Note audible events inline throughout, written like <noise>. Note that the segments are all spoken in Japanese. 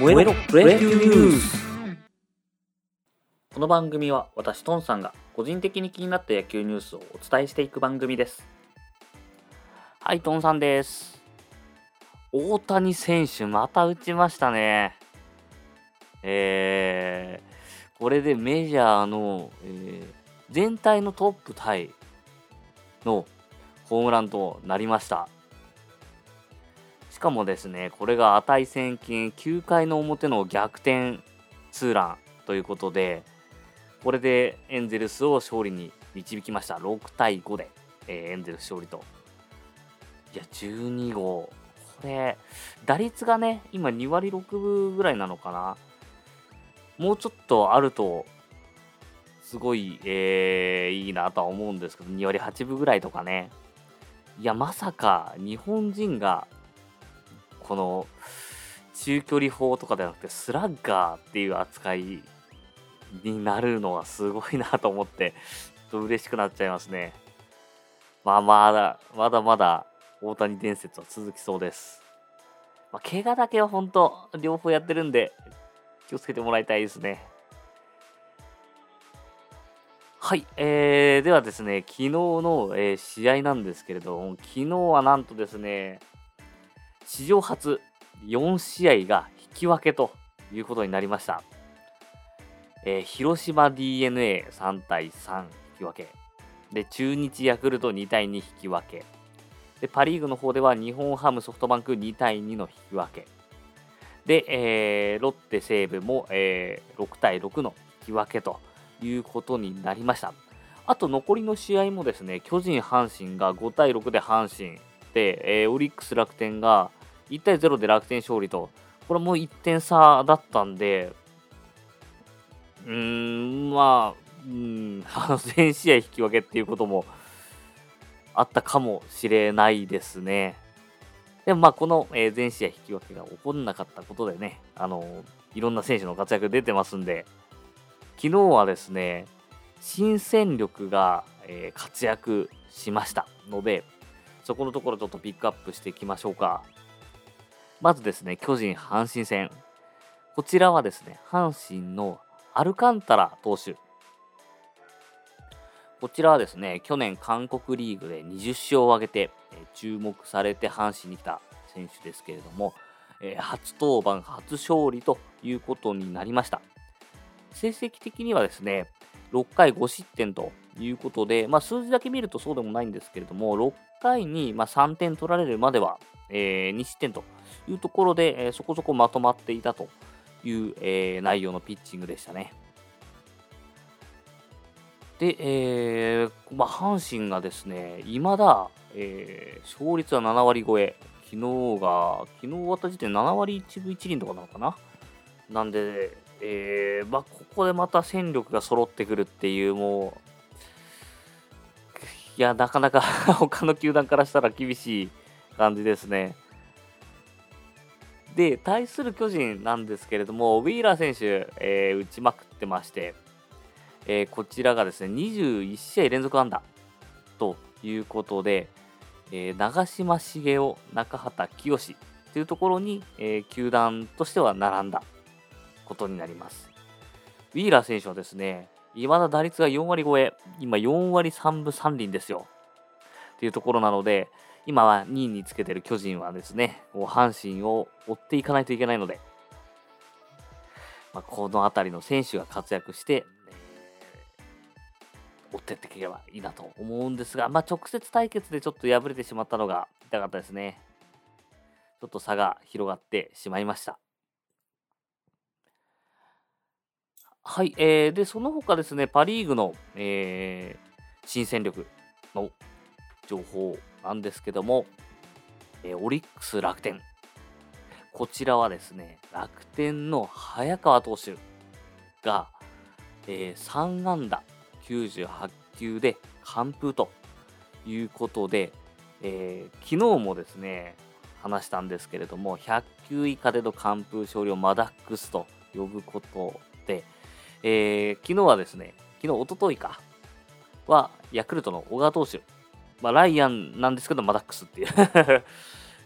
燃えろプロ野球ニュースこの番組は私トンさんが個人的に気になった野球ニュースをお伝えしていく番組です。はいトンさんです。大谷選手また打ちましたね。えー、これでメジャーの、えー、全体のトップタイのホームランとなりましたしかもですねこれが値千金9回の表の逆転ツーランということでこれでエンゼルスを勝利に導きました。6対5で、えー、エンゼルス勝利と。いや12号。これ打率がね今2割6分ぐらいなのかな。もうちょっとあるとすごい、えー、いいなとは思うんですけど2割8分ぐらいとかね。いやまさか日本人がこの中距離砲とかではなくてスラッガーっていう扱いになるのはすごいなと思ってちょっと嬉しくなっちゃいますね。まあまだまだまだ大谷伝説は続きそうです、まあ、怪我だけは本当両方やってるんで気をつけてもらいたいですね。はい、えー、ではですね、昨日の、えー、試合なんですけれども、昨日はなんとですね、史上初4試合が引き分けということになりました。えー、広島 d n a 3対3引き分け。で、中日ヤクルト2対2引き分け。で、パ・リーグの方では日本ハムソフトバンク2対2の引き分け。で、えー、ロッテ西武も、えー、6対6の引き分けということになりました。あと残りの試合もですね、巨人、阪神が5対6で阪神で、えー、オリックス、楽天が1対0で楽天勝利と、これもう1点差だったんで、うーん、まあ、うん、全試合引き分けっていうこともあったかもしれないですね。でもまあ、この、全試合引き分けが起こんなかったことでね、あのいろんな選手の活躍出てますんで、昨日はですね、新戦力が、活躍しましたので、そこのところちょっとピックアップしていきましょうか。まずですね、巨人阪神戦。こちらはですね、阪神のアルカンタラ投手。こちらはですね、去年韓国リーグで20勝を挙げて、え、注目されて阪神に来た選手ですけれども、え、初登板、初勝利ということになりました。成績的にはですね、6回5失点ということで、まあ、数字だけ見るとそうでもないんですけれども、6回にま3点取られるまでは、えー、2失点というところで、えー、そこそこまとまっていたという、えー、内容のピッチングでしたね。で、えーまあ、阪神がですね、いまだ、えー、勝率は7割超え、昨日が、昨日終わった時点7割1分1厘とかなのかな？なんで、えー、まあ、ここでまた戦力が揃ってくるっていう、もう、いや、なかなか <laughs> 他の球団からしたら厳しい感じですね。で、対する巨人なんですけれども、ウィーラー選手、えー、打ちまくってまして、えー、こちらがですね、21試合連続安打ということで、えー、長嶋茂雄、中畑清というところに、え、球団としては並んだことになります。ウィーラー選手はですね、いまだ打率が4割超え、今4割3分3厘ですよ。っていうところなので、今は2位につけてる巨人はですね、もう阪神を追っていかないといけないので、まあ、この辺りの選手が活躍して、追ってっていければいいなと思うんですが、まあ、直接対決でちょっと敗れてしまったのが痛かったですね。ちょっと差が広がってしまいました。はい、えー、で、その他ですね、パ・リーグの、えー、新戦力の情報なんですけども、えー、オリックス楽天。こちらはですね、楽天の早川投手が、えー、3安打98球で完封ということで、えー、昨日もですね、話したんですけれども、100球以下での完封勝利をマダックスと呼ぶことで、えー、昨日はですね、昨日、一昨日か、は、ヤクルトの小川投手、まあ、ライアンなんですけど、マダックスっていう。<laughs>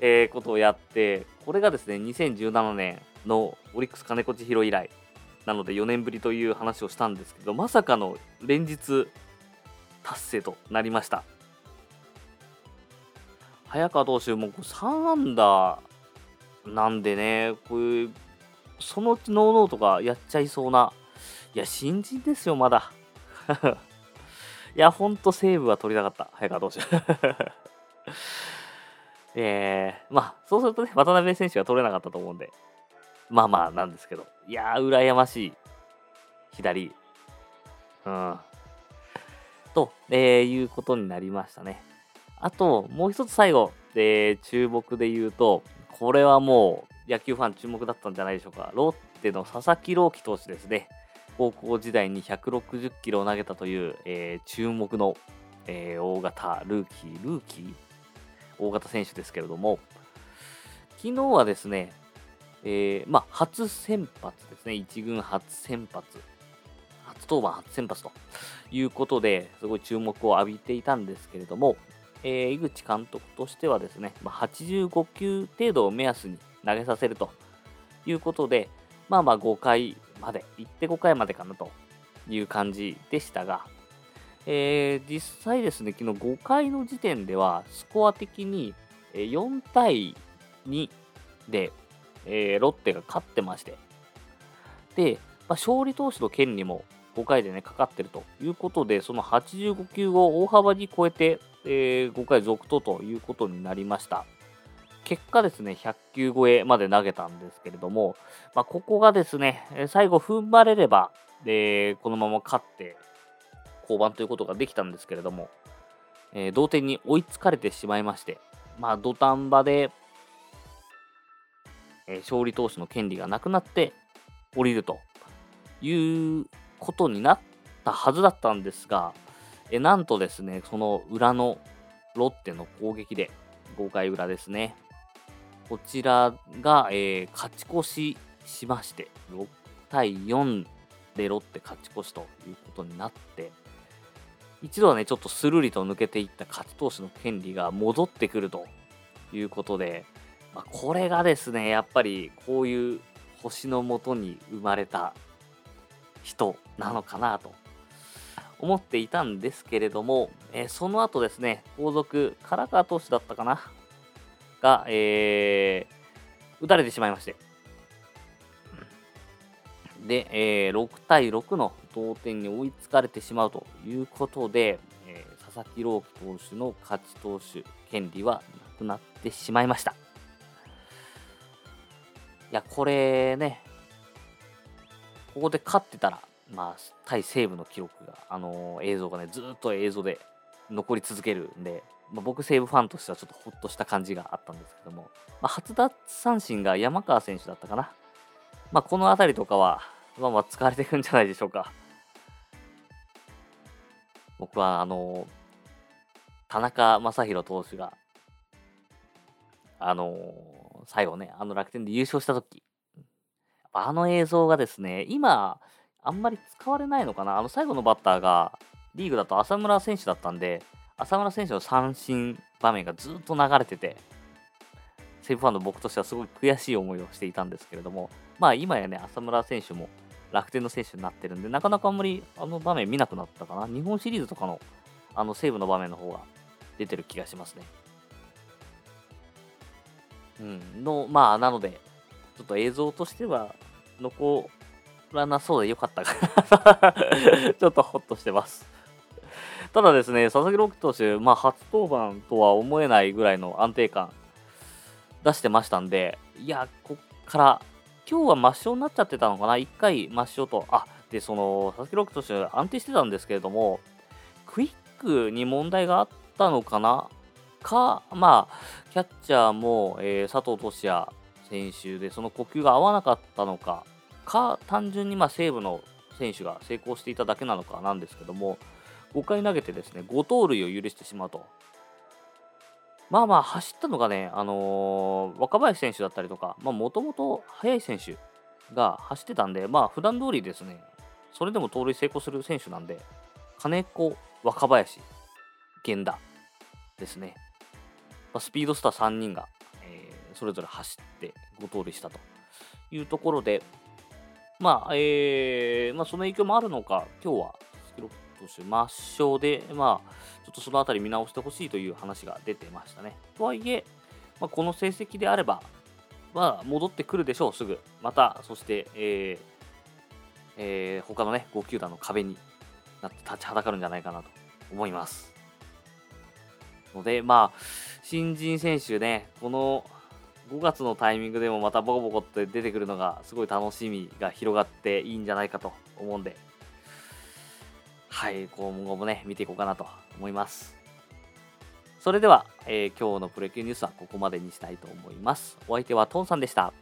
え、ことをやって、これがですね、2017年のオリックス金子千尋以来なので4年ぶりという話をしたんですけどまさかの連日達成となりました。早川投手も3安打なんでねこういうそのうちノーノーとかやっちゃいそうな。いや新人ですよまだ。いやほんとセーブは取りたかった。早川投手。<laughs> えー、まあそうするとね渡辺選手が取れなかったと思うんで。まあまあなんですけど。いやー羨ましい。左。うん。と、えー、いうことになりましたね。あと、もう一つ最後、えー、注目で言うと、これはもう野球ファン注目だったんじゃないでしょうか。ロッテの佐々木朗希投手ですね。高校時代に160キロを投げたという、えー、注目の、えー、大型ルーキー、ルーキー？大型選手ですけれども、昨日はですね、えー、まあ、初先発ですね。1軍初先発。初登板、初先発ということですごい注目を浴びていたんですけれども、えー、井口監督としてはですね、まあ、85球程度を目安に投げさせるということで、まあまあ5回まで、行って5回までかなという感じでしたが、えー、実際ですね、昨日5回の時点では、スコア的に4対2で、えー、ロッテが勝ってまして、で、まあ、勝利投手の権利も5回でね、かかってるということで、その85球を大幅に超えて、えー、5回続投ということになりました。結果ですね、100球超えまで投げたんですけれども、まあ、ここがですね、最後踏ん張れれば、えー、このまま勝って、降板ということができたんですけれども、えー、同点に追いつかれてしまいまして、まあ、土壇場で、えー、勝利投手の権利がなくなって降りるということになったはずだったんですが、えなんとですね、その裏のロッテの攻撃で、5回裏ですね、こちらが、えー、勝ち越ししまして、6対4でロッテ勝ち越しということになって、一度はね、ちょっとスルリと抜けていった勝ち投手の権利が戻ってくるということで、まあ、これがですね、やっぱりこういう星のもとに生まれた人なのかなと思っていたんですけれども、えー、その後ですね、後続、唐川投手だったかなが、えー、打たれてしまいまして。で、えー、6対6の同点に追いつかれてしまうということで、えー、佐々木朗希投手の勝ち投手権利はなくなってしまいました。いや、これね、ここで勝ってたら、まあ、対西武の記録が、あのー、映像がね、ずっと映像で残り続けるんで、まあ、僕、西武ファンとしてはちょっとほっとした感じがあったんですけども、まあ、初奪三振が山川選手だったかな。まあ、この辺りとかは、まあまあ使われていくんじゃないでしょうか。僕は、あの、田中将大投手が、あの、最後ね、あの楽天で優勝した時あの映像がですね、今、あんまり使われないのかな。あの最後のバッターが、リーグだと浅村選手だったんで、浅村選手の三振場面がずっと流れてて、セーブファンの僕としてはすごい悔しい思いをしていたんですけれども、まあ今やね、浅村選手も楽天の選手になってるんで、なかなかあんまりあの場面見なくなったかな。日本シリーズとかのあのセーブの場面の方が出てる気がしますね。うん、の、まあ、なので、ちょっと映像としては残らなそうでよかったかな <laughs> ちょっとホッとしてます。ただですね、佐々木朗希投手、まあ、初登板とは思えないぐらいの安定感出してましたんで、いや、こっから、今日は抹消になっちゃってたのかな、1回抹消と、あで、その、佐々木朗希投手、安定してたんですけれども、クイックに問題があったのかな？か、まあ、キャッチャーも、えー、佐藤俊也選手で、その呼吸が合わなかったのか、か、単純にまあ西武の選手が成功していただけなのかなんですけども、5回投げてですね、5盗塁を許してしまうと。まあまあ、走ったのがね、あのー、若林選手だったりとか、もともと速い選手が走ってたんで、まあ、普段通りですね、それでも盗塁成功する選手なんで、金子、若林、源田ですね。まあ、スピードスター3人が、えー、それぞれ走って5盗塁したというところで、まあ、えー、まあ、その影響もあるのか、今日はスキロ投手抹消で、まあ、ちょっとそのあたり見直してほしいという話が出てましたね。とはいえ、まあ、この成績であれば、まあ、戻ってくるでしょう、すぐ。また、そして、えーえー、他のね、5球団の壁になって立ちはだかるんじゃないかなと思います。ので、まあ、新人選手ね、この5月のタイミングでもまたボコボコって出てくるのがすごい楽しみが広がっていいんじゃないかと思うんで、はい、今後もね、見ていこうかなと思います。それでは、えー、今日のプロ野球ニュースはここまでにしたいと思います。お相手はトンさんでした。